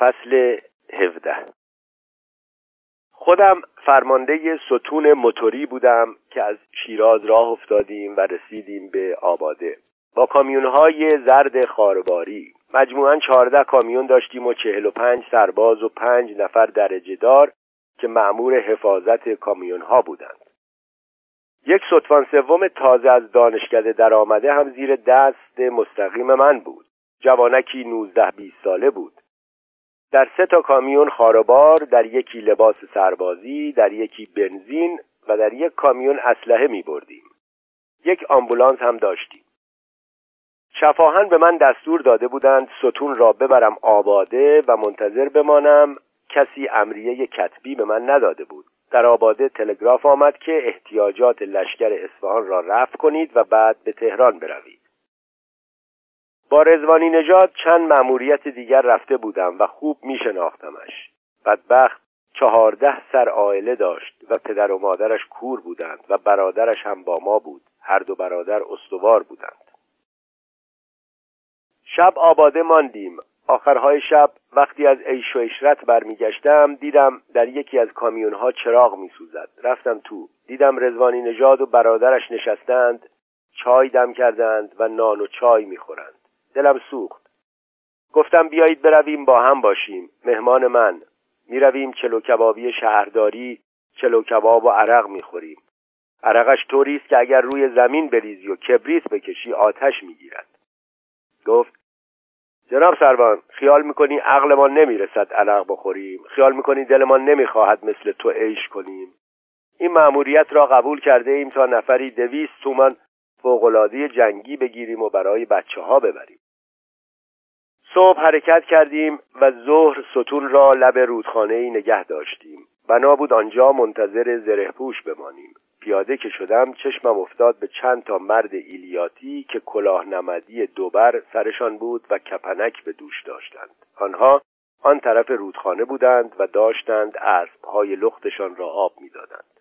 فصل 17 خودم فرمانده ستون موتوری بودم که از شیراز راه افتادیم و رسیدیم به آباده. با کامیونهای زرد خارباری مجموعا چهارده کامیون داشتیم و چهل و پنج سرباز و پنج نفر درجه دار که معمور حفاظت کامیون ها بودند. یک سطفان سوم تازه از دانشکده در آمده هم زیر دست مستقیم من بود. جوانکی نوزده بیست ساله بود. در سه تا کامیون خاربار در یکی لباس سربازی در یکی بنزین و در یک کامیون اسلحه می بردیم. یک آمبولانس هم داشتیم. شفاهن به من دستور داده بودند ستون را ببرم آباده و منتظر بمانم. کسی امریه کتبی به من نداده بود. در آباده تلگراف آمد که احتیاجات لشکر اصفهان را رفت کنید و بعد به تهران بروید. با رزوانی نژاد چند مأموریت دیگر رفته بودم و خوب می شناختمش بدبخت چهارده سر عائله داشت و پدر و مادرش کور بودند و برادرش هم با ما بود. هر دو برادر استوار بودند. شب آباده ماندیم. آخرهای شب وقتی از عیش و عشرت برمیگشتم دیدم در یکی از کامیونها چراغ میسوزد. رفتم تو. دیدم رزوانی نژاد و برادرش نشستند چای دم کردند و نان و چای می‌خورند. دلم سوخت. گفتم بیایید برویم با هم باشیم. مهمان من. می‌رویم چلو کبابی شهرداری چلو کباب و عرق می‌خوریم. عرقش طوری است که اگر روی زمین بریزی و کبریت بکشی آتش می‌گیرد. گفت جناب سروان خیال می‌کنی عقلمان نمی‌رسد عرق بخوریم؟ خیال می‌کنی دلمان نمی‌خواهد مثل تو عیش کنیم؟ این مأموریت را قبول کرده ایم تا نفری دویست تومان فوقالعاده جنگی بگیریم و برای بچه ها ببریم. صبح حرکت کردیم و ظهر ستون را لب رودخانه ای نگه داشتیم. بنا بود آنجا منتظر زره پوش بمانیم. پیاده که شدم چشمم افتاد به چند تا مرد ایلیاتی که کلاه نمدی دوبر سرشان بود و کپنک به دوش داشتند. آنها آن طرف رودخانه بودند و داشتند اسبهای لختشان را آب می‌دادند.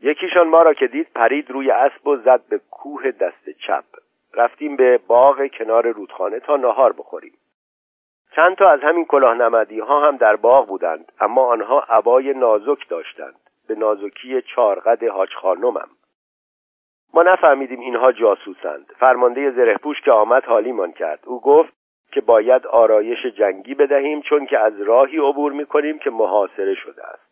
یکیشان ما را که دید پرید روی اسب و زد به کوه دست چپ. رفتیم به باغ کنار رودخانه تا نهار بخوریم. چند تا از همین کلاه نمدی ها هم در باغ بودند اما آنها عبای نازک داشتند به نازکی چارقد حاج خانمم. ما نفهمیدیم اینها جاسوسند. فرمانده زرهپوش که آمد حالیمان کرد. او گفت که باید آرایش جنگی بدهیم چون که از راهی عبور می‌کنیم که محاصره شده است.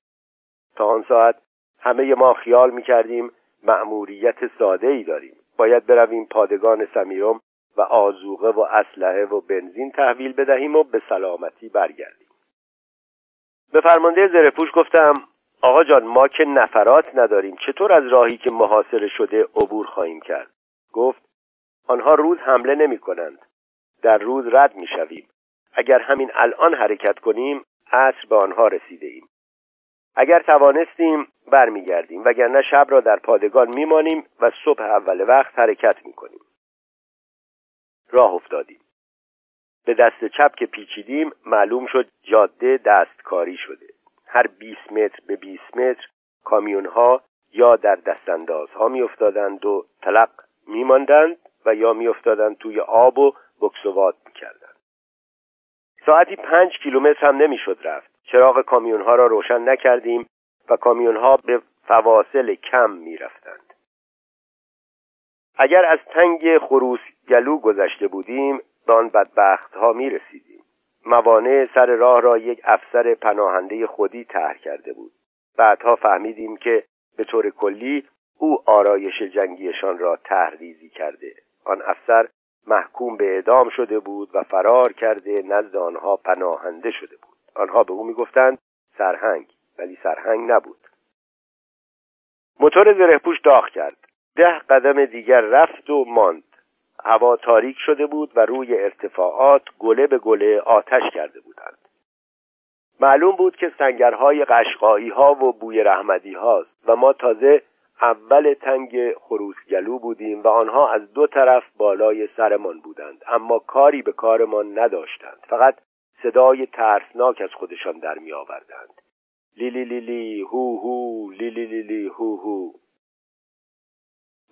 تا آن ساعت همه ما خیال می‌کردیم مأموریت ساده ای داریم. باید برویم پادگان سمیرم و آزوقه و اسلحه و بنزین تحویل بدهیم و به سلامتی برگردیم. به فرمانده زرهپوش گفتم آقا جان ما که نفرات نداریم چطور از راهی که محاصره شده عبور خواهیم کرد؟ گفت آنها روز حمله نمی کنند در روز رد می شویم اگر همین الان حرکت کنیم عصر به آنها رسیده ایم اگر توانستیم برمیگردیم وگرنه شب را در پادگان میمانیم و صبح اول وقت حرکت می‌کنیم. راه افتادیم. به دست چپ که پیچیدیم معلوم شد جاده دستکاری شده. هر 20 متر به 20 متر کامیون ها یا در دستانداز ها می افتادند و تلق می ماندند و یا می افتادند توی آب و بکسوات می کردند. ساعتی پنج کیلومتر هم نمی شد رفت. چراغ کامیون ها را روشن نکردیم و کامیون ها به فواصل کم می رفتند. اگر از تنگ خروس گلو گذشته بودیم آن بدبخت ها می رسیدیم. موانع سر راه را یک افسر پناهنده خودی طرح کرده بود بعدها فهمیدیم که به طور کلی او آرایش جنگیشان را تحریزی کرده آن افسر محکوم به اعدام شده بود و فرار کرده نزد آنها پناهنده شده بود آنها به او می‌گفتند سرهنگ. ولی سرهنگ نبود. موتور زرهپوش داغ کرد. ده قدم دیگر رفت و ماند. هوا تاریک شده بود و روی ارتفاعات گله به گله آتش کرده بودند. معلوم بود که سنگرهای قشقایی ها و بوی رحمدی هاست و ما تازه اول تنگ خروسگلو بودیم و آنها از دو طرف بالای سرمان بودند اما کاری به کارمان نداشتند. فقط صدای ترسناک از خودشان در می آوردند. لیلی لیلی هو هو لیلی لیلی هو هو.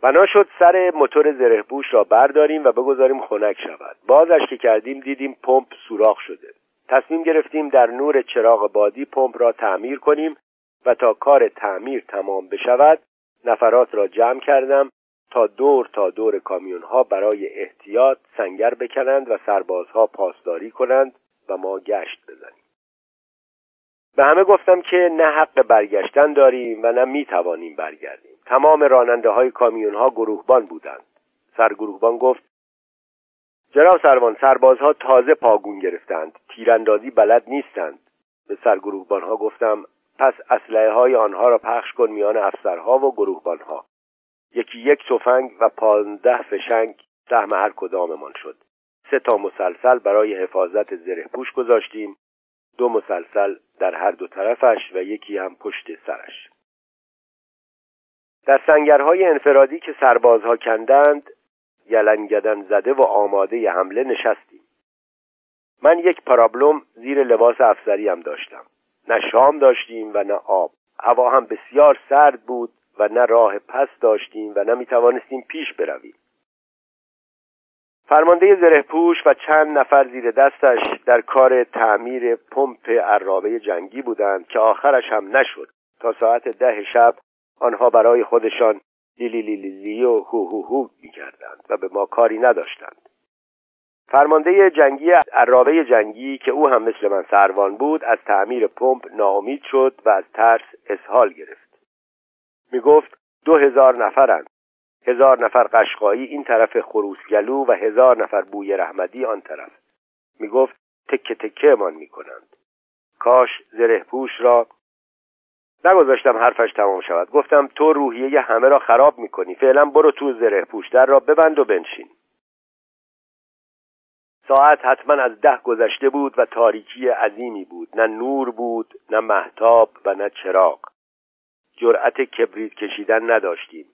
بنا شد سر موتور زرهپوش را برداریم و بگذاریم خنک شود. بازش که کردیم دیدیم پمپ سوراخ شده. تصمیم گرفتیم در نور چراغ بادی پمپ را تعمیر کنیم و تا کار تعمیر تمام بشود نفرات را جمع کردم تا دور تا دور کامیون ها برای احتیاط سنگر بکنند و سربازها پاسداری کنند و ما گشت بزنیم. به همه گفتم که نه حق برگشتن داریم و نه می توانیم برگردیم. تمام راننده های کامیون ها گروهبان بودند. سرگروهبان گفت جناب سروان سربازها تازه پاگون گرفتند. تیراندازی بلد نیستند. به سرگروهبان ها گفتم پس اسلحه های آنها را پخش کن میان افسرها و گروهبان ها یکی یک تفنگ و پانزده فشنگ سهم هر کداممان شد. سه تا مسلسل برای حفاظت زره پوش گذاشتیم. دو مسلسل در هر دو طرفش و یکی هم پشت سرش. در سنگرهای انفرادی که سربازها کندند گلنگدن زده و آماده حمله نشستیم. من یک پرابلم زیر لباس افسریم داشتم. نه شام داشتیم و نه آب. هوا هم بسیار سرد بود و نه راه پس داشتیم و نه می توانستیم پیش برویم. فرمانده زره پوش و چند نفر زیر دستش در کار تعمیر پمپ عرابه جنگی بودند که آخرش هم نشد. تا ساعت ده شب آنها برای خودشان لیلی لیلی و هو هو هو می کردند و به ما کاری نداشتند. فرمانده جنگی عرابه جنگی که او هم مثل من سروان بود از تعمیر پمپ ناامید شد و از ترس اسهال گرفت. می گفت دو هزار نفرند. هزار نفر قشقایی این طرف خروسگلو و هزار نفر بوی رحمدی آن طرف. می گفت تکه تکه من می کنند کاش زره پوش را نگذاشتم حرفش تمام شود. گفتم تو روحیه همه را خراب می‌کنی. فعلا برو تو زره پوش در را ببند و بنشین. ساعت حتما از ده گذشته بود و تاریکی عظیمی بود. نه نور بود نه محتاب و نه چراغ. جرأت کبریت کشیدن نداشتیم.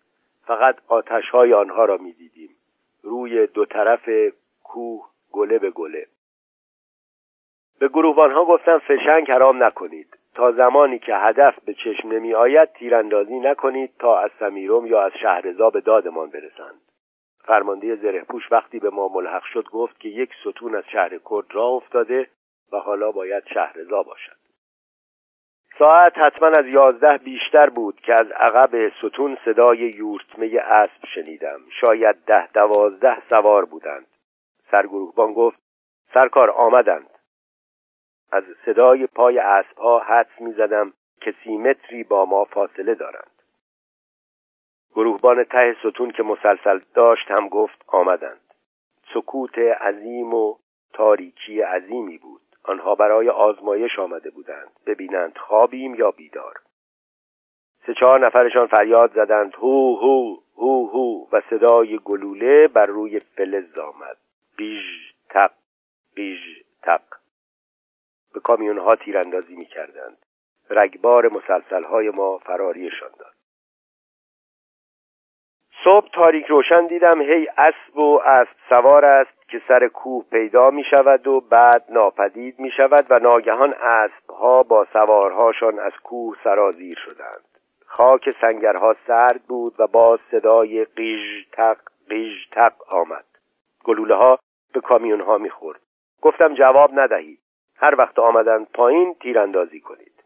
فقط آتش های آنها را می‌دیدیم. روی دو طرف کوه گله به گله. به گروهبانها گفتم فشنگ حرام نکنید. تا زمانی که هدف به چشم نمی آید تیراندازی نکنید تا از سمیروم یا از شهرزا به دادمان برسند. فرمانده زرهپوش وقتی به ما ملحق شد گفت که یک ستون از شهر کرد را افتاده و حالا باید شهرزا باشد. ساعت حتما از یازده بیشتر بود که از عقب ستون صدای یورتمه اسب شنیدم. شاید ده دوازده سوار بودند. سرگروهبان گفت سرکار آمدند. از صدای پای اسبها حدس می‌زدم که سی متری با ما فاصله دارند. گروهبان ته ستون که مسلسل داشت هم گفت آمدند. سکوت عظیم و تاریکی عظیمی بود. آنها برای آزمایش آمده بودند. ببینند خوابیم یا بیدار. سه چهار نفرشان فریاد زدند هو هو هو هو. و صدای گلوله بر روی فلز آمد. بیژ تق بیژ تق. به کامیون ها تیراندازی می کردند رگبار مسلسل های ما فراریشان داد. صبح تاریک روشن دیدم هی اسب و اسب سوار است که سر کوه پیدا می شود و بعد ناپدید می شود و ناگهان اسب ها با سوارهاشان از کوه سرازیر شدند. خاک سنگرها سرد بود و باز صدای قیژ تق قیژ تق آمد. گلوله ها به کامیون ها می خورد گفتم جواب ندهید. هر وقت آمدند پایین تیراندازی کنید.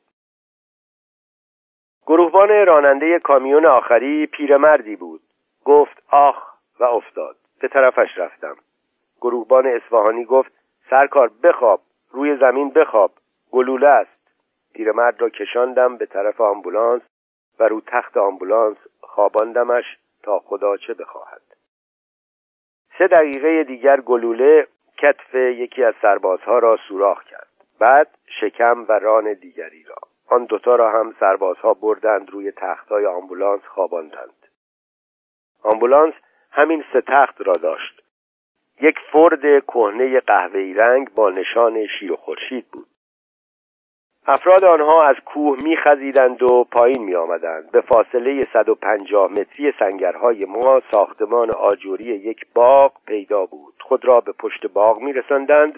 گروهبان راننده کامیون آخری پیرمردی بود. گفت آخ و افتاد. به طرفش رفتم. گروهبان اصفهانی گفت سرکار بخواب روی زمین بخواب گلوله است. پیرمرد را کشاندم به طرف آمبولانس و رو تخت آمبولانس خواباندمش تا خدا چه بخواهد. سه دقیقه دیگر گلوله کتف یکی از سربازها را سوراخ کرد. بعد شکم و ران دیگری را. آن دوتا را هم سربازها بردند روی تختهای آمبولانس خواباندند. آمبولانس همین سه تخت را داشت. یک فرد کهنه قهوه‌ای رنگ با نشان شیر و خورشید بود. افراد آنها از کوه میخزیدند و پایین می آمدند. به فاصله 150 متری سنگرهای ما ساختمان آجوری یک باغ پیدا بود. خود را به پشت باغ می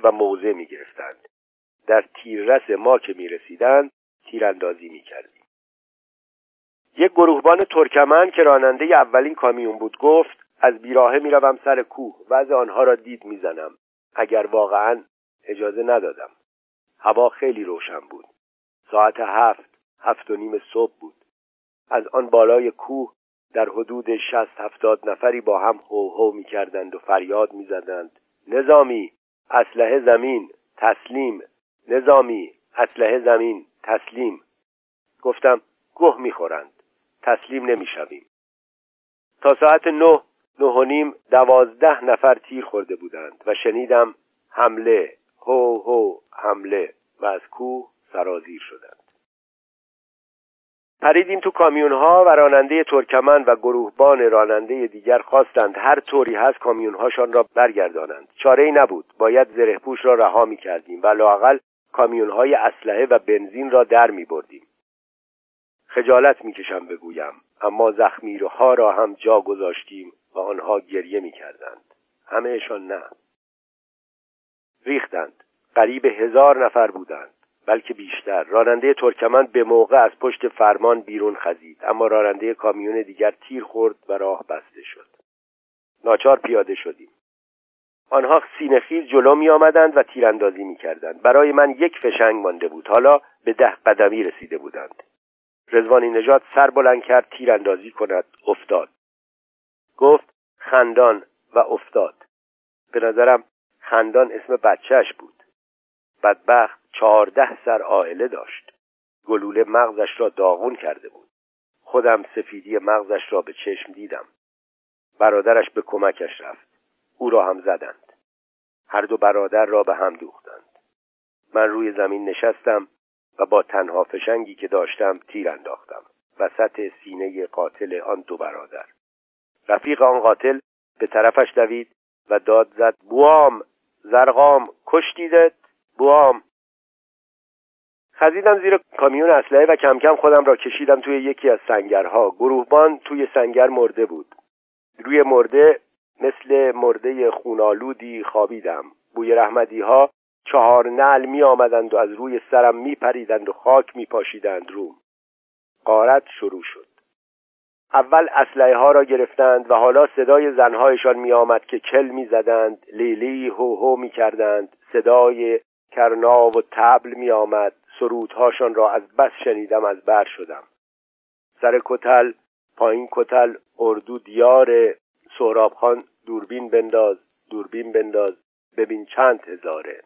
و موضع می گرفتند در تیررس ما که می رسیدند تیراندازی می یک گروهبان ترکمن که راننده اولین کامیون بود گفت از بیراهه می‌روم سر کوه وضع آنها را دید می‌زنم. اگر واقعا اجازه ندادم. هوا خیلی روشن بود. ساعت هفت هفت و نیم صبح بود. از آن بالای کوه در حدود شست هفتاد نفری با هم هو هو می کردند و فریاد می زدند نظامی اسلحه زمین تسلیم. نظامی اسلحه زمین تسلیم. گفتم گه می‌خورند. تسلیم نمی‌شویم. تا ساعت نه نه و نیم دوازده نفر تیر خورده بودند و شنیدم حمله هو هو حمله و از کوه سرازیر شدند. پریدیم تو کامیون ها و راننده ترکمن و گروهبان راننده دیگر خواستند هر طوری هست کامیون هاشان را برگردانند. چاره ای نبود. باید زره پوش را رها می کردیم و لاقل کامیون های اسلحه و بنزین را در می بردیم خجالت می کشم بگویم اما زخمی را هم جا گذاشتیم. و آنها گریه می کردند همهشان نه. ریختند. قریب هزار نفر بودند بلکه بیشتر. راننده ترکمن به موقع از پشت فرمان بیرون خزید اما راننده کامیون دیگر تیر خورد و راه بسته شد. ناچار پیاده شدیم. آنها سینخیز جلو می آمدند و تیراندازی می کردند برای من یک فشنگ مانده بود. حالا به ده قدمی رسیده بودند. رزوانی نجات سر بلند کرد تیراندازی کند افتاد. گفت خندان و افتاد. به نظرم خندان اسم بچهش بود. بدبخت چهارده سر آهله داشت. گلوله مغزش را داغون کرده بود. خودم سفیدی مغزش را به چشم دیدم. برادرش به کمکش رفت. او را هم زدند. هر دو برادر را به هم دوختند. من روی زمین نشستم و با تنها فشنگی که داشتم تیر انداختم. وسط سینه قاتل آن دو برادر. رفیق آن قاتل به طرفش دوید و داد زد بوام زرقام کشتیدت بوام. خزیدم زیر کامیون اسلحه و کم کم خودم را کشیدم توی یکی از سنگرها. گروهبان توی سنگر مرده بود. روی مرده مثل مرده خونالودی خوابیدم. بوی رحمدی ها چهار نل می آمدند و از روی سرم می پریدند و خاک می پاشیدند روم. قارت شروع شد. اول اسلحه ها را گرفتند و حالا صدای زنهایشان می آمد که کل می زدند لیلی هو هو می کردند صدای کرنا و تبل می آمد سرودهاشان را از بس شنیدم از بر شدم. سر کتل پایین کتل اردو دیار سهراب خان دوربین بنداز دوربین بنداز ببین چند هزاره.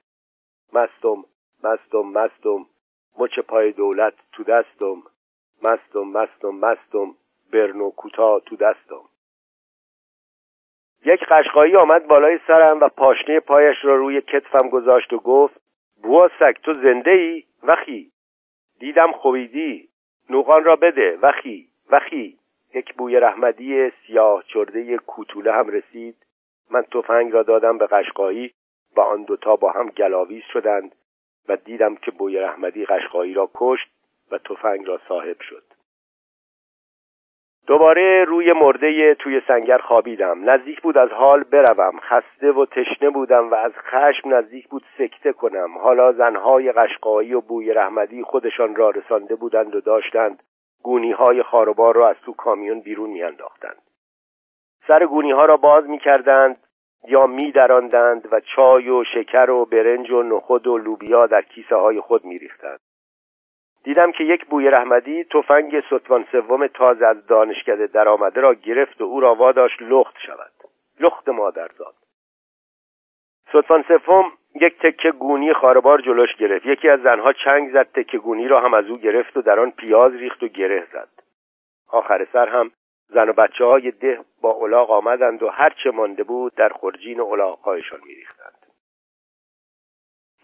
مستم مستم مستم مچ پای دولت تو دستم. مستم مستم مستم. برنو کوتا تو دستم یک قشقایی آمد بالای سرم و پاشنه پایش را روی کتفم گذاشت و گفت بوا تو زنده ای وخی. دیدم خویدی نوغان را بده. وخی وخی. یک بوی رحمدی سیاه چرده کوتوله هم رسید. من تفنگ را دادم به قشقایی. و آن دوتا با هم گلاویز شدند و دیدم که بوی رحمدی قشقایی را کشت و تفنگ را صاحب شد. دوباره روی مرده توی سنگر خوابیدم. نزدیک بود از حال بروم. خسته و تشنه بودم و از خشم نزدیک بود سکته کنم. حالا زنهای قشقایی و بوی رحمدی خودشان را رسانده بودند و داشتند. گونی های خاروبار را از تو کامیون بیرون میانداختند. سر گونی ها را باز می‌کردند یا میدراندند و چای و شکر و برنج و نخود و لوبیا در کیسه های خود میریختند. دیدم که یک بوی رحمدی تفنگ ستوان سوم تازه از دانشکده درآمده را گرفت و او را واداشت لخت شود. لخت مادرزاد. ستوان سوم یک تکه گونی خاربار جلوش گرفت. یکی از زنها چنگ زد تکه گونی را هم از او گرفت و در آن پیاز ریخت و گره زد. آخر سر هم زن و بچه های ده با الاغ آمدند و هر چه مانده بود در خرجین الاغهایشان میریختند.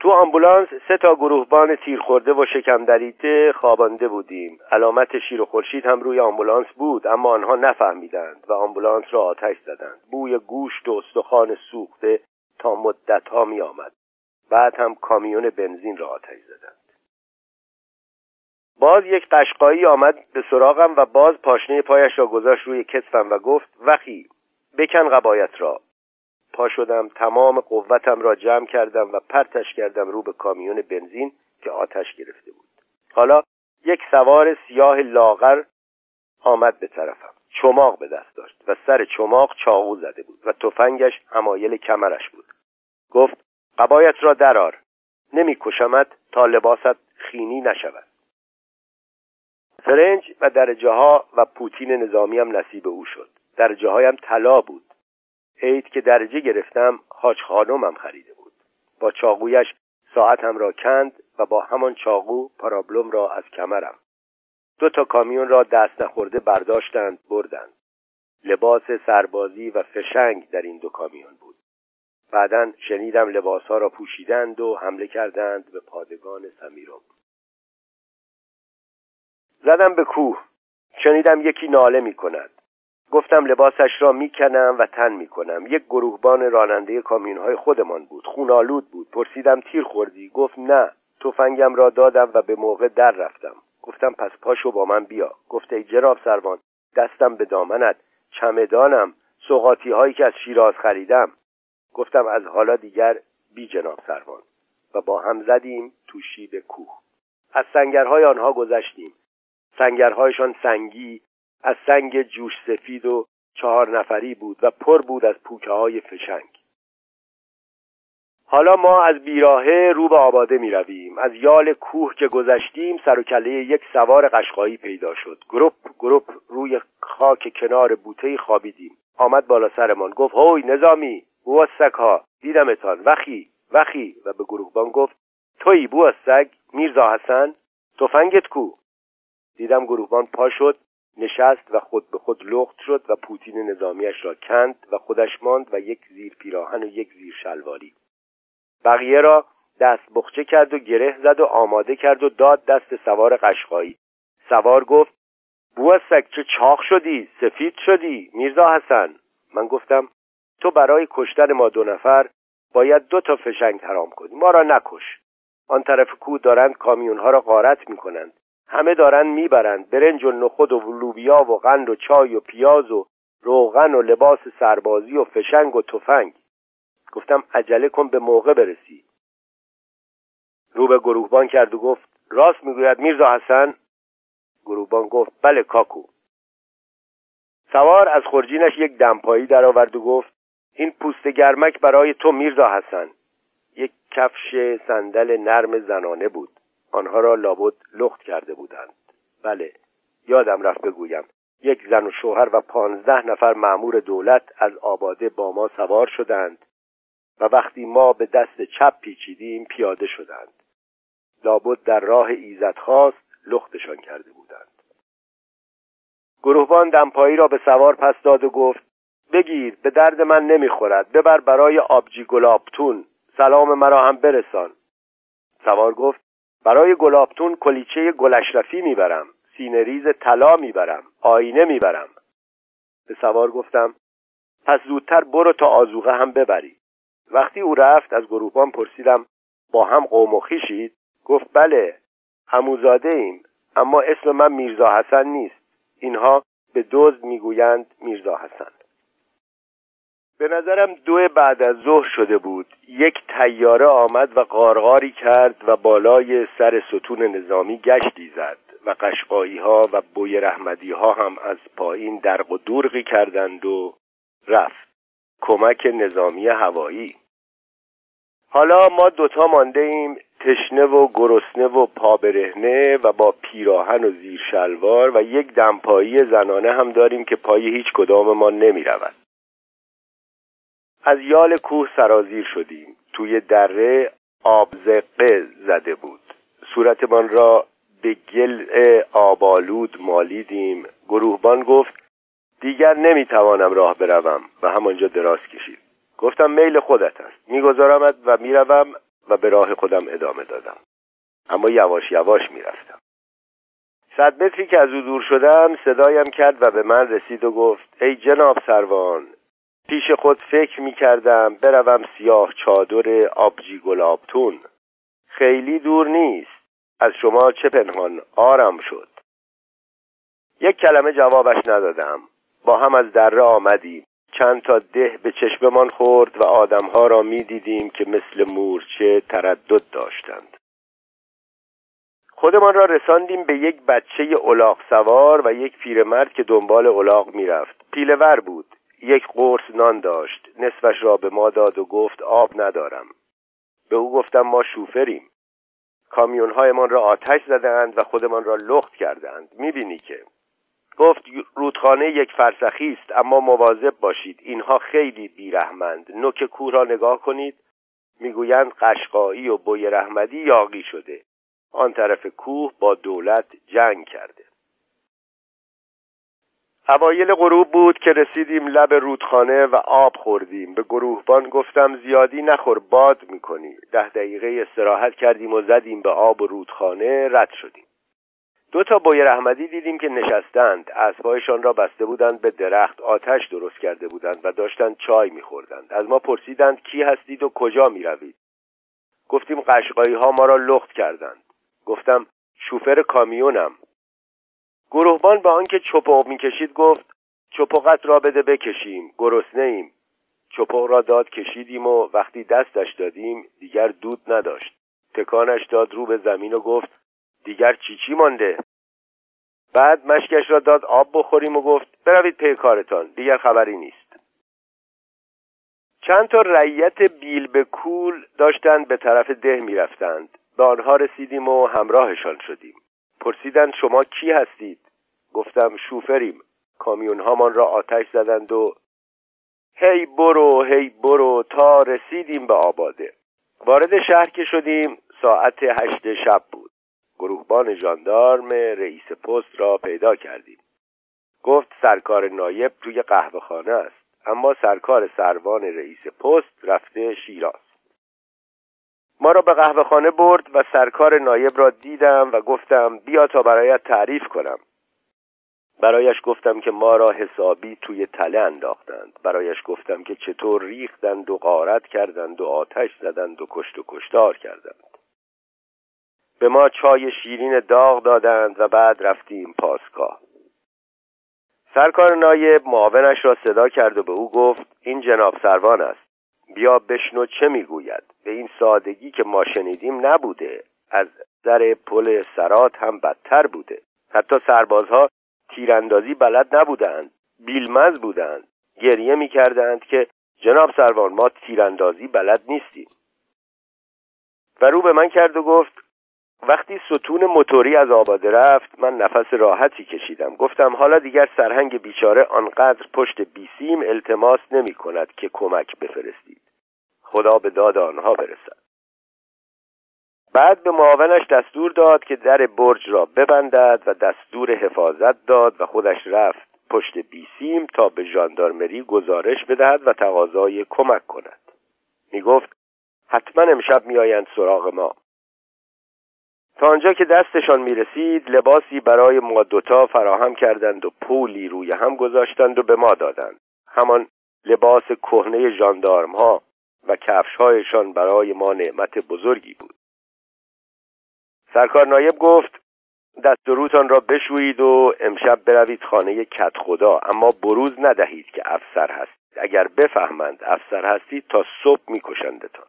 تو آمبولانس سه تا گروهبان تیر خورده و شکم دریده خوابانده بودیم. علامت شیر و خورشید هم روی آمبولانس بود اما آنها نفهمیدند و آمبولانس را آتش زدند. بوی گوشت و استخوان سوخته تا مدت ها می آمد بعد هم کامیون بنزین را آتش زدند. باز یک قشقایی آمد به سراغم و باز پاشنه پایش را گذاشت روی کتفم و گفت وخی بکن قبایت را. پا شدم تمام قوتم را جمع کردم و پرتش کردم رو به کامیون بنزین که آتش گرفته بود. حالا یک سوار سیاه لاغر آمد به طرفم. چماق به دست داشت و سر چماق چاقو زده بود و تفنگش همایل کمرش بود. گفت قبایت را درار نمیکشمت تا لباست خینی نشود. فرنج و درجه ها و پوتین نظامی هم نصیب او شد. درجه هایم طلا بود. عید که درجه گرفتم حاج خانمم خریده بود. با چاقویش ساعتم را کند و با همان چاقو پارابلوم را از کمرم. دو تا کامیون را دست نخورده برداشتند بردند. لباس سربازی و فشنگ در این دو کامیون بود. بعدا شنیدم لباسها را پوشیدند و حمله کردند به پادگان سمیرم زدم به کوه. شنیدم یکی ناله می کند گفتم لباسش را می‌کنم و تن می‌کنم. یک گروهبان راننده کامیون های خودمان بود. خونالود بود. پرسیدم تیر خوردی؟ گفت نه. تفنگم را دادم و به موقع در رفتم. گفتم پس پاشو با من بیا. گفت ای جناب سروان دستم به دامنت. چمدانم. سوقاتی هایی که از شیراز خریدم. گفتم از حالا دیگر بی جناب سروان. و با هم زدیم تو شیب کوه. از سنگرهای آنها گذشتیم. سنگرهایشان سنگی از سنگ جوش سفید و چهار نفری بود و پر بود از پوکه های فشنگ. حالا ما از بیراهه رو به آباده می رویم. از یال کوه که گذشتیم سر و کله یک سوار قشقایی پیدا شد. گروپ گروپ روی خاک کنار بوته خوابیدیم. آمد بالا سرمان. گفت هوی نظامی بو ها دیدمتان. وخی وخی. و به گروهبان گفت توی بو سگ میرزا حسن تفنگت کو. دیدم گروهبان پا شد. نشست و خود به خود لخت شد و پوتین نظامیش را کند و خودش ماند و یک زیر پیراهن و یک زیر شلواری. بقیه را دست بخچه کرد و گره زد و آماده کرد و داد دست سوار قشقایی. سوار گفت بوستک چه چاق شدی؟ سفید شدی؟ میرزا حسن. من گفتم تو برای کشتن ما دو نفر باید دو تا فشنگ حرام کنی. ما را نکش. آن طرف کو دارند کامیون ها را غارت می‌کنند. همه دارند می‌برند برنج و نخود و لوبیا و قند و چای و پیاز و روغن و لباس سربازی و فشنگ و تفنگ. گفتم عجله کن به موقع برسی. رو به گروهبان کرد و گفت راست می‌گوید میرزا حسن؟ گروهبان گفت بله کاکو. سوار از خورجینش یک دمپایی درآورد و گفت این پوست گرمک برای تو میرزا حسن. یک کفش صندل نرم زنانه بود. آنها را لابد لخت کرده بودند. بله یادم رفت بگویم. یک زن و شوهر و پانزده نفر معمور دولت از آباده با ما سوار شدند و وقتی ما به دست چپ پیچیدیم پیاده شدند. لابد در راه ایزد خواست لختشان کرده بودند. گروهبان دمپایی را به سوار پس داد و گفت بگیر به درد من نمی‌خورد. ببر برای آبجی گلابتون. سلام مرا هم برسان. سوار گفت برای گلابتون کلیچه گلشرفی می‌برم سینه‌ریز طلا می‌برم آینه می‌برم. به سوار گفتم پس زودتر برو تا آزوغه هم ببری. وقتی او رفت از گروهبان پرسیدم با هم قوم و خیشید؟ گفت بله هموزاده ایم اما اسم من میرزا حسن نیست. اینها به دزد می‌گویند میرزا حسن. به نظرم دو بعد از ظهر شده بود. یک تیاره آمد و قارقاری کرد و بالای سر ستون نظامی گشتی زد و قشقایی ها و بوی رحمدی ها هم از پایین درق و دورقی کردند و رفت. کمک نظامی هوایی. حالا ما دوتا مانده ایم تشنه و گرسنه و پابرهنه و با پیراهن و زیر شلوار و یک دمپایی زنانه هم داریم که پای هیچ کدام ما نمی رود. از یال کوه سرازیر شدیم. توی دره آبزقه زده بود. صورتمان را به گل آبالود مالیدیم. گروهبان گفت دیگر نمی‌توانم راه بروم و همانجا دراز کشید. گفتم میل خودت است. میگذارمت و می‌روم و به راه خودم ادامه دادم. اما یواش یواش می‌رفتم. صد متری که از او دور شدم صدایم کرد و به من رسید و گفت ای جناب سروان پیش خود فکر می کردم بروم سیاه چادر آبجی گلابتون. خیلی دور نیست. از شما چه پنهان آرم شد. یک کلمه جوابش ندادم. با هم از دره آمدیم. چند تا ده به چشممان خورد و آدمها را می دیدیم که مثل مورچه تردد داشتند. خودمان را رساندیم به یک بچه الاغ سوار و یک پیرمرد که دنبال الاغ می‌رفت. پیلور بود. یک قرص نان داشت. نصفش را به ما داد و گفت آب ندارم. به او گفتم ما شوفریم. کامیونهایمان را آتش زدهاند و خودمان را لخت کردهاند. می‌بینی که. گفت رودخانه یک فرسخی است اما مواظب باشید. اینها خیلی بیرحمند. نوک کوه را نگاه کنید. می‌گویند قشقایی و بوی رحمدی یاقی شده. آن طرف کوه با دولت جنگ کرده. اوایل غروب بود که رسیدیم لب رودخانه و آب خوردیم. به گروهبان گفتم زیادی نخور باد می‌کنی. ده دقیقه استراحت کردیم و زدیم به آب و رودخانه رد شدیم. دو تا بوی رحمدی دیدیم که نشستند. اسبهایشان را بسته بودند به درخت آتش درست کرده بودند و داشتند چای میخوردند. از ما پرسیدند کی هستید و کجا می‌روید؟ گفتیم قشقایی ها ما را لخت کردند. گفتم شوفر کامیونم. گروهبان به آنکه چپق می‌کشید گفت چپقت را بده بکشیم گرسنه ایم چپق را داد کشیدیم و وقتی دستش دادیم دیگر دود نداشت. تکانش داد رو به زمین و گفت دیگر چی چی مانده؟ بعد مشکش را داد آب بخوریم و گفت بروید پی کارتان دیگر خبری نیست. چند تا رعیت بیل به کول داشتند به طرف ده می‌رفتند. به آنها رسیدیم و همراهشان شدیم. پرسیدند شما کی هستید؟ گفتم شوفریم. کامیون هامان را آتش زدند و هی برو هی برو تا رسیدیم به آباده. وارد شهر که شدیم ساعت هشت شب بود. گروهبان ژاندارم رئیس پست را پیدا کردیم. گفت سرکار نایب توی قهوه خانه است اما سرکار سروان رئیس پست رفته شیراز. ما را به قهوه خانه برد و سرکار نایب را دیدم و گفتم بیا تا برایت تعریف کنم. برایش گفتم که ما را حسابی توی تله انداختند. برایش گفتم که چطور ریختند و غارت کردند و آتش زدند و کشت و کشتار کردند. به ما چای شیرین داغ دادند و بعد رفتیم پاسگاه. سرکار نایب معاونش را صدا کرد و به او گفت این جناب سروان است. بیا بشنو چه می‌گوید. به این سادگی که ما شنیدیم نبوده. از در پل سرات هم بدتر بوده. حتی سربازها تیراندازی بلد نبودند. بیلمز بودند. گریه می‌کردند که جناب سروان ما تیراندازی بلد نیستیم. و رو به من کرد و گفت وقتی ستون موتوری از آباده رفت من نفس راحتی کشیدم. گفتم حالا دیگر سرهنگ بیچاره آنقدر پشت بیسیم التماس نمی کند که کمک بفرستید. خدا به داد آنها برسد. بعد به معاونش دستور داد که در برج را ببندد و دستور حفاظت داد و خودش رفت پشت بیسیم تا به ژاندارمری گزارش بدهد و تقاضای کمک کند. می گفت حتما امشب میآیند سراغ ما. تا آنجا که دستشان می رسید لباسی برای ما دوتا فراهم کردند و پولی روی هم گذاشتند و به ما دادند. همان لباس کهنه ژاندارم ها و کفشهایشان برای ما نعمت بزرگی بود. سرکار نایب گفت دست روتان را بشویید و امشب بروید خانه کت خدا اما بروز ندهید که افسر هست اگر بفهمند افسر هستید تا صبح میکشندتان.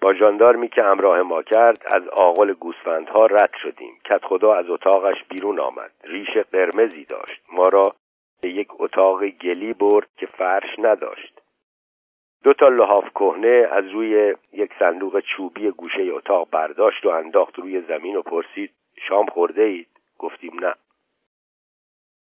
با جاندارمی که همراه ما کرد از آقل گوسفندها رد شدیم. کت خدا از اتاقش بیرون آمد. ریش قرمزی داشت. ما را به یک اتاق گلی برد که فرش نداشت. دو تا لحاف کهنه از روی یک صندوق چوبی گوشه اتاق برداشت و انداخت روی زمین و پرسید شام خورده اید؟ گفتیم نه.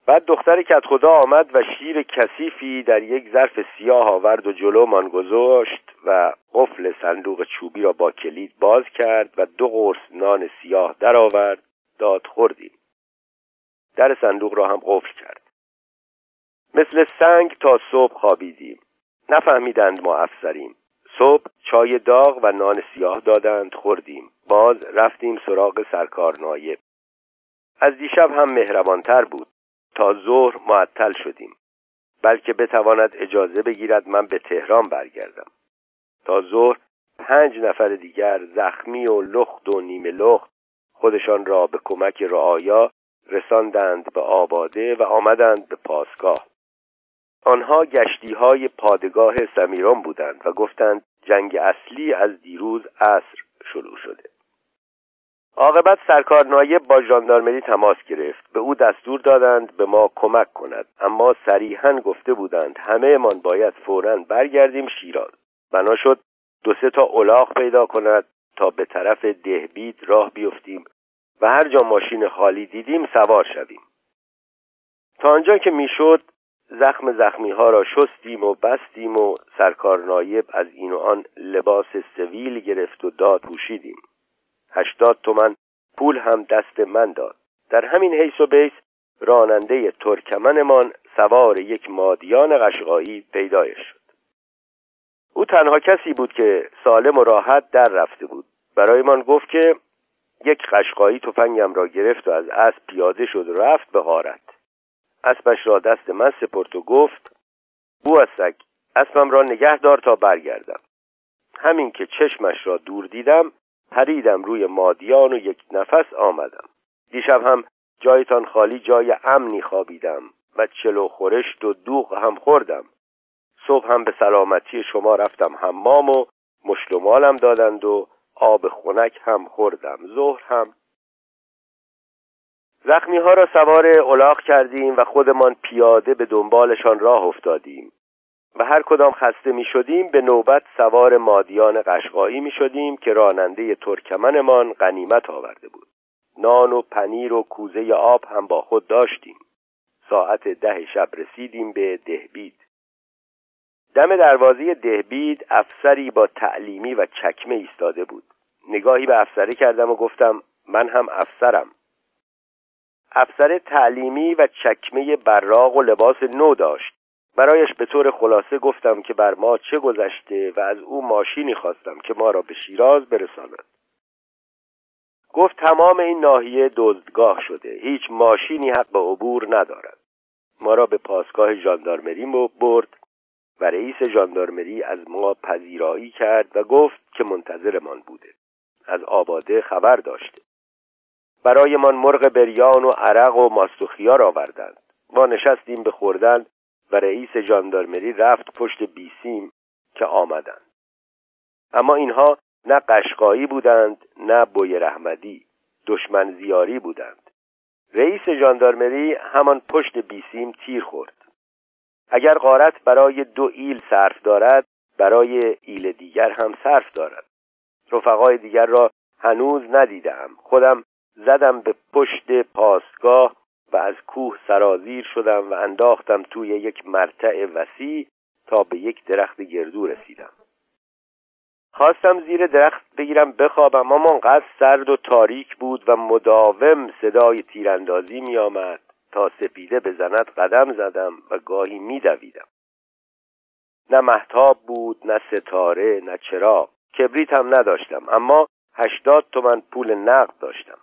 بعد دختر کت خدا آمد و شیر کثیفی در یک ظرف سیاه آورد و جلومان گذاشت و قفل صندوق چوبی را با کلید باز کرد و دو قرص نان سیاه درآورد داد خوردیم. در صندوق را هم قفل کرد. مثل سنگ تا صبح خوابیدیم. نفهمیدند ما افسریم. صبح چای داغ و نان سیاه دادند خوردیم. باز رفتیم سراغ سرکار نایب. از دیشب هم مهربانتر بود. تا ظهر معطل شدیم. بلکه بتواند اجازه بگیرد من به تهران برگردم. تا ظهر پنج نفر دیگر زخمی و لخت و نیمه لخت خودشان را به کمک رعایا رساندند به آباده و آمدند به پاسگاه. آنها گشتی های پادگاه سمیران بودند و گفتند جنگ اصلی از دیروز عصر شروع شده. عاقبت سرکار نایب با ژاندارمری تماس گرفت. به او دستور دادند به ما کمک کند. اما صریحا گفته بودند همه من باید فورا برگردیم شیراز. بنا شد دو سه تا الاغ پیدا کند تا به طرف دهبید راه بیفتیم و هر جا ماشین خالی دیدیم سوار شویم. تا آنجا که می‌شد زخم زخمی ها را شستیم و بستیم و سرکار نایب از این و آن لباس سویل گرفت و داد پوشیدیم. هشتاد تومن پول هم دست من داد. در همین حیث و بیس راننده ترکمنمان سوار یک مادیان قشقایی پیدایش شد. او تنها کسی بود که سالم و راحت در رفته بود. برایمان گفت که یک قشقایی تفنگم را گرفت و از اسب پیاده شد و رفت به غارت. اسبش را دست من سپرت و گفت بو سگ اسبم را نگه دار تا برگردم. همین که چشمش را دور دیدم پریدم روی مادیان و یک نفس آمدم. دیشب هم جایتان خالی جای امنی خوابیدم و چلو خورشت و دوغ هم خوردم. صبح هم به سلامتی شما رفتم حمام و مشلمالم دادند و آب خنک هم خوردم. ظهر هم زخمی ها را سوار الاغ کردیم و خودمان پیاده به دنبالشان راه افتادیم. و هر کدام خسته می شدیم به نوبت سوار مادیان قشقایی می شدیم که راننده ترکمنمان غنیمت آورده بود. نان و پنیر و کوزه آب هم با خود داشتیم. ساعت ده شب رسیدیم به دهبید. دم دروازه دهبید افسری با تعلیمی و چکمه ایستاده بود. نگاهی به افسره کردم و گفتم من هم افسرم. افسر تعلیمی و چکمه براق و لباس نو داشت. برایش به طور خلاصه گفتم که بر ما چه گذشته و از او ماشینی خواستم که ما را به شیراز برساند. گفت تمام این ناحیه دزدگاه شده. هیچ ماشینی حق به عبور ندارد. ما را به پاسگاه ژاندارمری برد و رئیس ژاندارمری از ما پذیرایی کرد و گفت که منتظرمان بوده. از آباده خبر داشته. برایمان مرغ بریان و عرق و ماستوخیار آوردند. ما نشستیم به خوردن و رئیس ژاندارمری رفت پشت بیسیم که آمدند. اما اینها نه قشقایی بودند نه بوی رحمدی دشمن زیاری بودند. رئیس ژاندارمری همان پشت بیسیم تیر خورد. اگر غارت برای دو ایل صرف دارد برای ایل دیگر هم صرف دارد. رفقای دیگر را هنوز ندیدم. خودم زدم به پشت پاسگاه و از کوه سرازیر شدم و انداختم توی یک مرتع وسیع تا به یک درخت گردو رسیدم. خواستم زیر درخت بگیرم بخوابم اما انقدر سرد و تاریک بود و مداوم صدای تیراندازی می آمد تا سپیده بزند قدم زدم و گاهی می دویدم. نه محتاب بود نه ستاره نه چراغ. کبریت هم نداشتم اما هشتاد تومن پول نقد داشتم.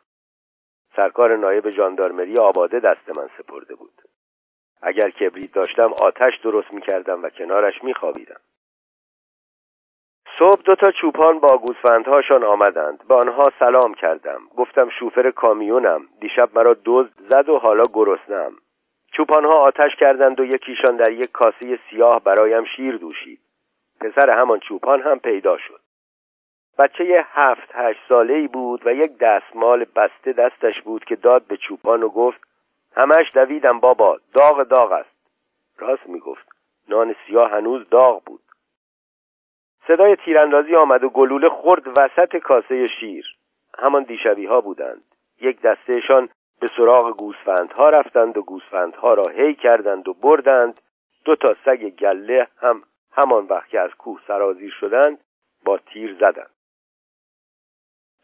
سرکار نایب جاندارمری آباده دست من سپرده بود. اگر کبریت داشتم آتش درست می کردم و کنارش می خوابیدم. صبح دو تا چوپان با گوسفندهاشان آمدند. به آنها سلام کردم. گفتم شوفر کامیونم. دیشب مرا دزد زد و حالا گرسنم چوپانها آتش کردند و یکیشان در یک کاسه سیاه برایم شیر دوشید. پسر همان چوپان هم پیدا شد. بچه هفت هشت ساله ای بود و یک دستمال بسته دستش بود که داد به چوپان و گفت همش دویدم بابا داغ داغ است. راست می‌گفت نان سیاه هنوز داغ بود. صدای تیراندازی آمد و گلوله خورد وسط کاسه شیر. همان دیشبی ها بودند. یک دستهشان به سراغ گوسفندها رفتند و گوسفندها را هی کردند و بردند. دو تا سگ گله هم همان وقت که از کوه سرازیر شدند با تیر زدند.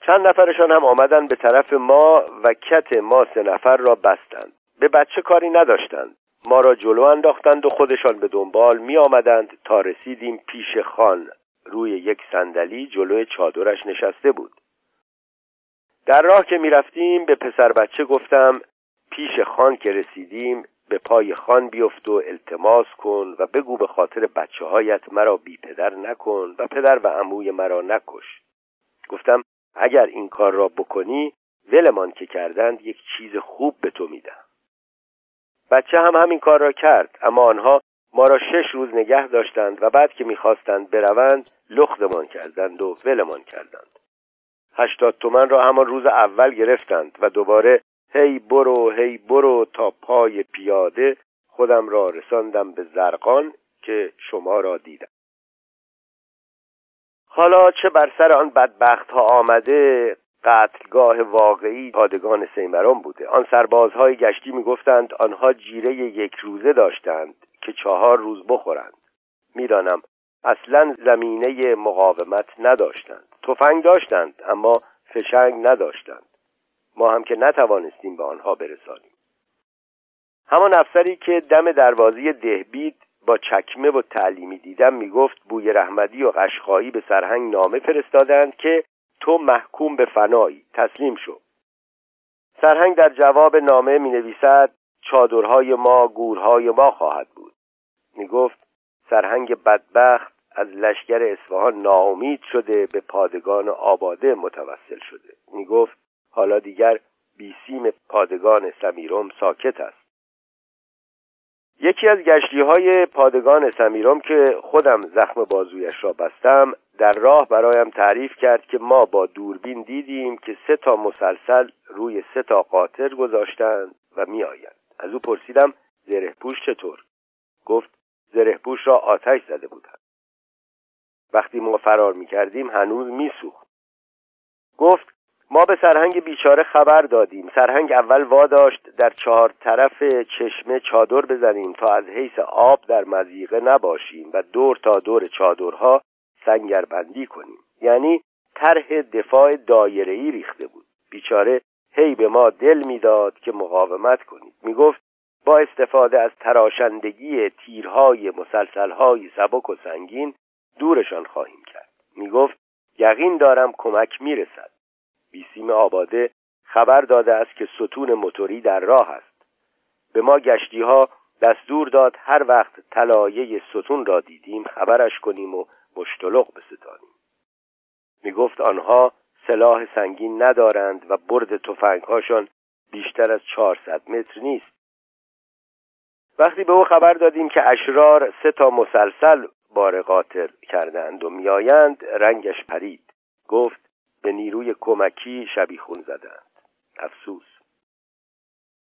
چند نفرشان هم آمدند به طرف ما و کت ما سه نفر را بستند. به بچه کاری نداشتند. ما را جلو انداختند و خودشان به دنبال می آمدند تا رسیدیم پیش خان. روی یک صندلی جلوی چادرش نشسته بود. در راه که می‌رفتیم به پسر بچه گفتم پیش خان که رسیدیم به پای خان بیفت و التماس کن و بگو به خاطر بچه هایت مرا بی پدر نکن و پدر و عموی مرا نکش. گفتم اگر این کار را بکنی ولمان که کردند یک چیز خوب به تو میدم بچه هم همین کار را کرد اما آنها ما را شش روز نگه داشتند و بعد که می‌خواستند بروند لختمان کردند و ولمان کردند. هشتاد تومن را همان روز اول گرفتند و دوباره هی برو هی برو تا پای پیاده خودم را رساندم به زرقان که شما را دیدم. حالا چه بر سر آن بدبخت ها آمده قتلگاه واقعی پادگان سیمران بوده. آن سربازهای گشتی می‌گفتند آنها جیره یک روزه داشتند که چهار روز بخورند. می‌دانم اصلا زمینه مقاومت نداشتند. تفنگ داشتند اما فشنگ نداشتند. ما هم که نتوانستیم به آنها برسانیم. همان افسری که دم دروازی دهبید با چکمه و تعلیمی دیدم می‌گفت بوی رحمدی و قشقایی به سرهنگ نامه فرستادند که تو محکوم به فنایی تسلیم شو. سرهنگ در جواب نامه می نویسد چادرهای ما گورهای ما خواهد بود. می گفت سرهنگ بدبخت از لشکر اصفهان ناامید شده به پادگان آباده متوسل شده. می گفت حالا دیگر بیسیم پادگان سمیرم ساکت است. یکی از گشتی های پادگان سمیرم که خودم زخم بازویش را بستم در راه برایم تعریف کرد که ما با دوربین دیدیم که سه تا مسلسل روی سه تا قاطر گذاشتند و می آیند. از او پرسیدم زره پوش چطور؟ گفت زره پوش را آتش زده بودند. وقتی ما فرار می کردیم هنوز می سوخت. گفت ما به سرهنگ بیچاره خبر دادیم. سرهنگ اول واداشت در چهار طرف چشمه چادر بزنیم تا از حیث آب در مزیقه نباشیم و دور تا دور چادرها سنگربندی کنیم. یعنی طرح دفاع دایره‌ای ریخته بود. بیچاره هی به ما دل می‌داد که مقاومت کنید می‌گفت با استفاده از تراشندگی تیرهای مسلسلهای سبک و سنگین دورشان خواهیم کرد. می‌گفت یقین دارم کمک می‌رسد. بیسیم آباده خبر داده است که ستون موتوری در راه است. به ما گشتی ها دستور داد هر وقت طلایه ستون را دیدیم خبرش کنیم و مشتلق بستانیم. می گفت آنها سلاح سنگین ندارند و برد تفنگهاشان بیشتر از 400 متر نیست. وقتی به او خبر دادیم که اشرار سه تا مسلسل بار قاطر کردند و میآیند رنگش پرید. گفت به نیروی کمکی شبیخون زدند. افسوس.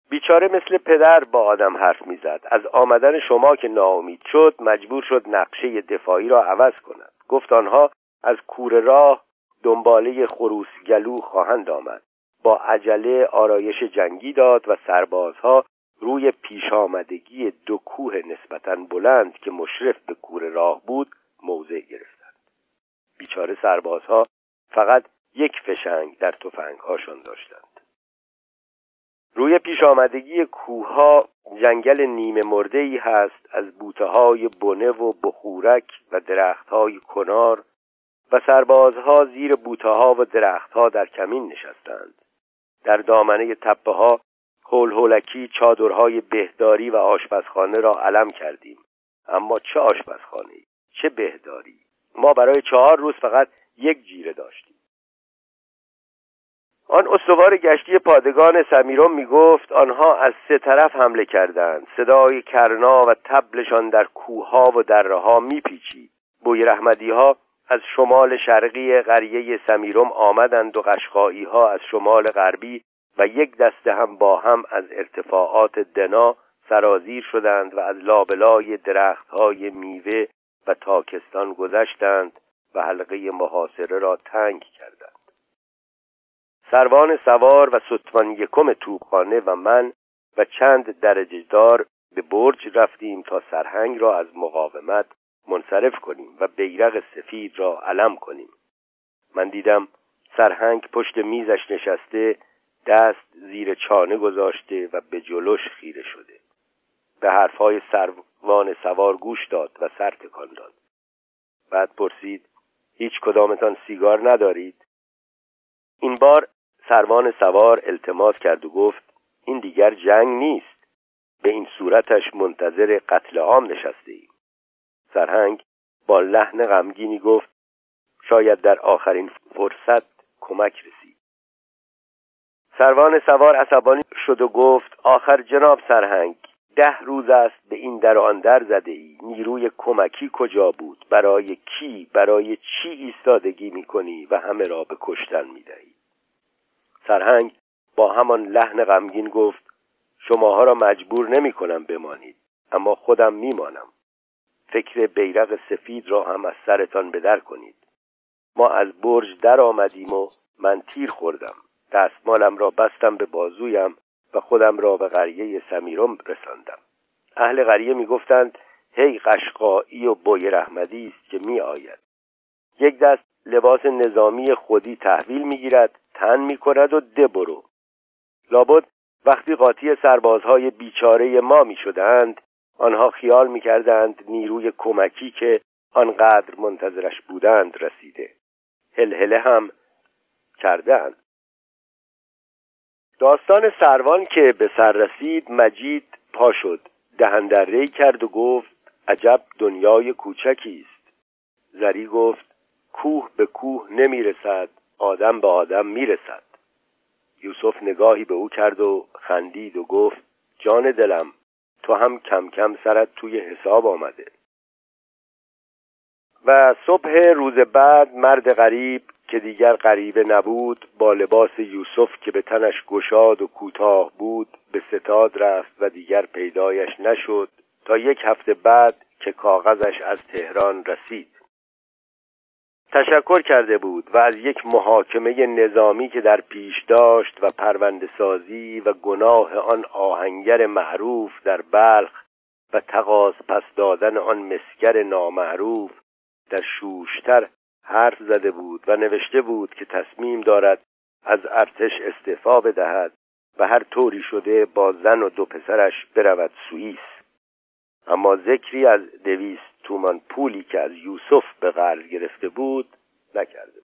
بیچاره مثل پدر با آدم حرف می‌زد. از آمدن شما که ناامید شد مجبور شد نقشه دفاعی را عوض کند. گفت آنها از کور راه دنباله خروسگلو خواهند آمد. با عجله آرایش جنگی داد و سربازها روی پیش آمدگی دو کوه نسبتا بلند که مشرف به کور راه بود موضع گرفتند. بیچاره سربازها فقط یک فشنگ در تفنگهاشان داشتند. روی پیش آمدگی کوها جنگل نیمه مرده ای هست از بوته های بنه و بخورک و درخت های کنار و سربازها زیر بوته ها و درختها در کمین نشستند. در دامنه تپه ها هول هولکی چادرهای بهداری و آشپزخانه را علم کردیم. اما چه آشپزخانه چه بهداری؟ ما برای چهار روز فقط یک جیره داشتیم. آن استوار گشتی پادگان سمیرم می گفت آنها از سه طرف حمله کردند. صدای کرنا و تبلشان در کوها و دره ها می پیچید بوی رحمدی ها از شمال شرقی قریه سمیرم آمدند و قشقایی ها از شمال غربی و یک دسته هم با هم از ارتفاعات دنا سرازیر شدند و از لابلای درخت های میوه و تاکستان گذشتند. و حلقه محاصره را تنگ کردند. سروان سوار و ستوان یکم توپخانه و من و چند درجه دار به برج رفتیم تا سرهنگ را از مقاومت منصرف کنیم و بیرق سفید را علم کنیم. من دیدم سرهنگ پشت میزش نشسته دست زیر چانه گذاشته و به جلوش خیره شده. به حرفهای سروان سوار گوش داد و سر تکان داد. بعد پرسید هیچ کدامتان سیگار ندارید؟ این بار سروان سوار التماس کرد و گفت این دیگر جنگ نیست. به این صورتش منتظر قتل عام نشسته ایم سرهنگ با لحن غمگینی گفت شاید در آخرین فرصت کمک رسید. سروان سوار عصبانی شد و گفت آخر جناب سرهنگ ده روز است به این در آن در زده ای نیروی کمکی کجا بود؟ برای کی؟ برای چی ایستادگی می‌کنی و همه را به کشتن می‌دهی؟ سرهنگ با همان لحن غمگین گفت شماها را مجبور نمی کنم بمانید اما خودم میمانم. فکر بیرق سفید را هم از سرتان بدر کنید. ما از برج در آمدیم و من تیر خوردم. دستمالم را بستم به بازویم و خودم را به قریه سمیرم رساندم. اهل قریه می‌گفتند هی قشقایی و بوی رحمدی است که می آید یک دست لباس نظامی خودی تحویل می‌گیرد تن می‌کند و ده برو. لابد وقتی قاطی سربازهای بیچاره ما می شدند آنها خیال می کردند نیروی کمکی که آنقدر منتظرش بودند رسیده. هلهله هم کردند داستان سروان که به سر رسید مجید پا شد. دهندره کرد و گفت عجب دنیای کوچکی است. زری گفت کوه به کوه نمی‌رسد آدم به آدم می‌رسد. یوسف نگاهی به او کرد و خندید و گفت جان دلم تو هم کم کم سرت توی حساب آمده. و صبح روز بعد مرد غریب که دیگر غریبه نبود با لباس یوسف که به تنش گشاد و کوتاه بود به ستاد رفت و دیگر پیدایش نشد تا یک هفته بعد که کاغذش از تهران رسید. تشکر کرده بود و از یک محاکمه نظامی که در پیش داشت و پرونده سازی و گناه آن آهنگر معروف در بلخ و تقاس پس دادن آن مسگر نامعروف در شوشتر حرف زده بود و نوشته بود که تصمیم دارد از ارتش استعفا بدهد و هر طوری شده با زن و دو پسرش برود سوئیس. اما ذکری از دویست تومان پولی که از یوسف به قرض گرفته بود نکرده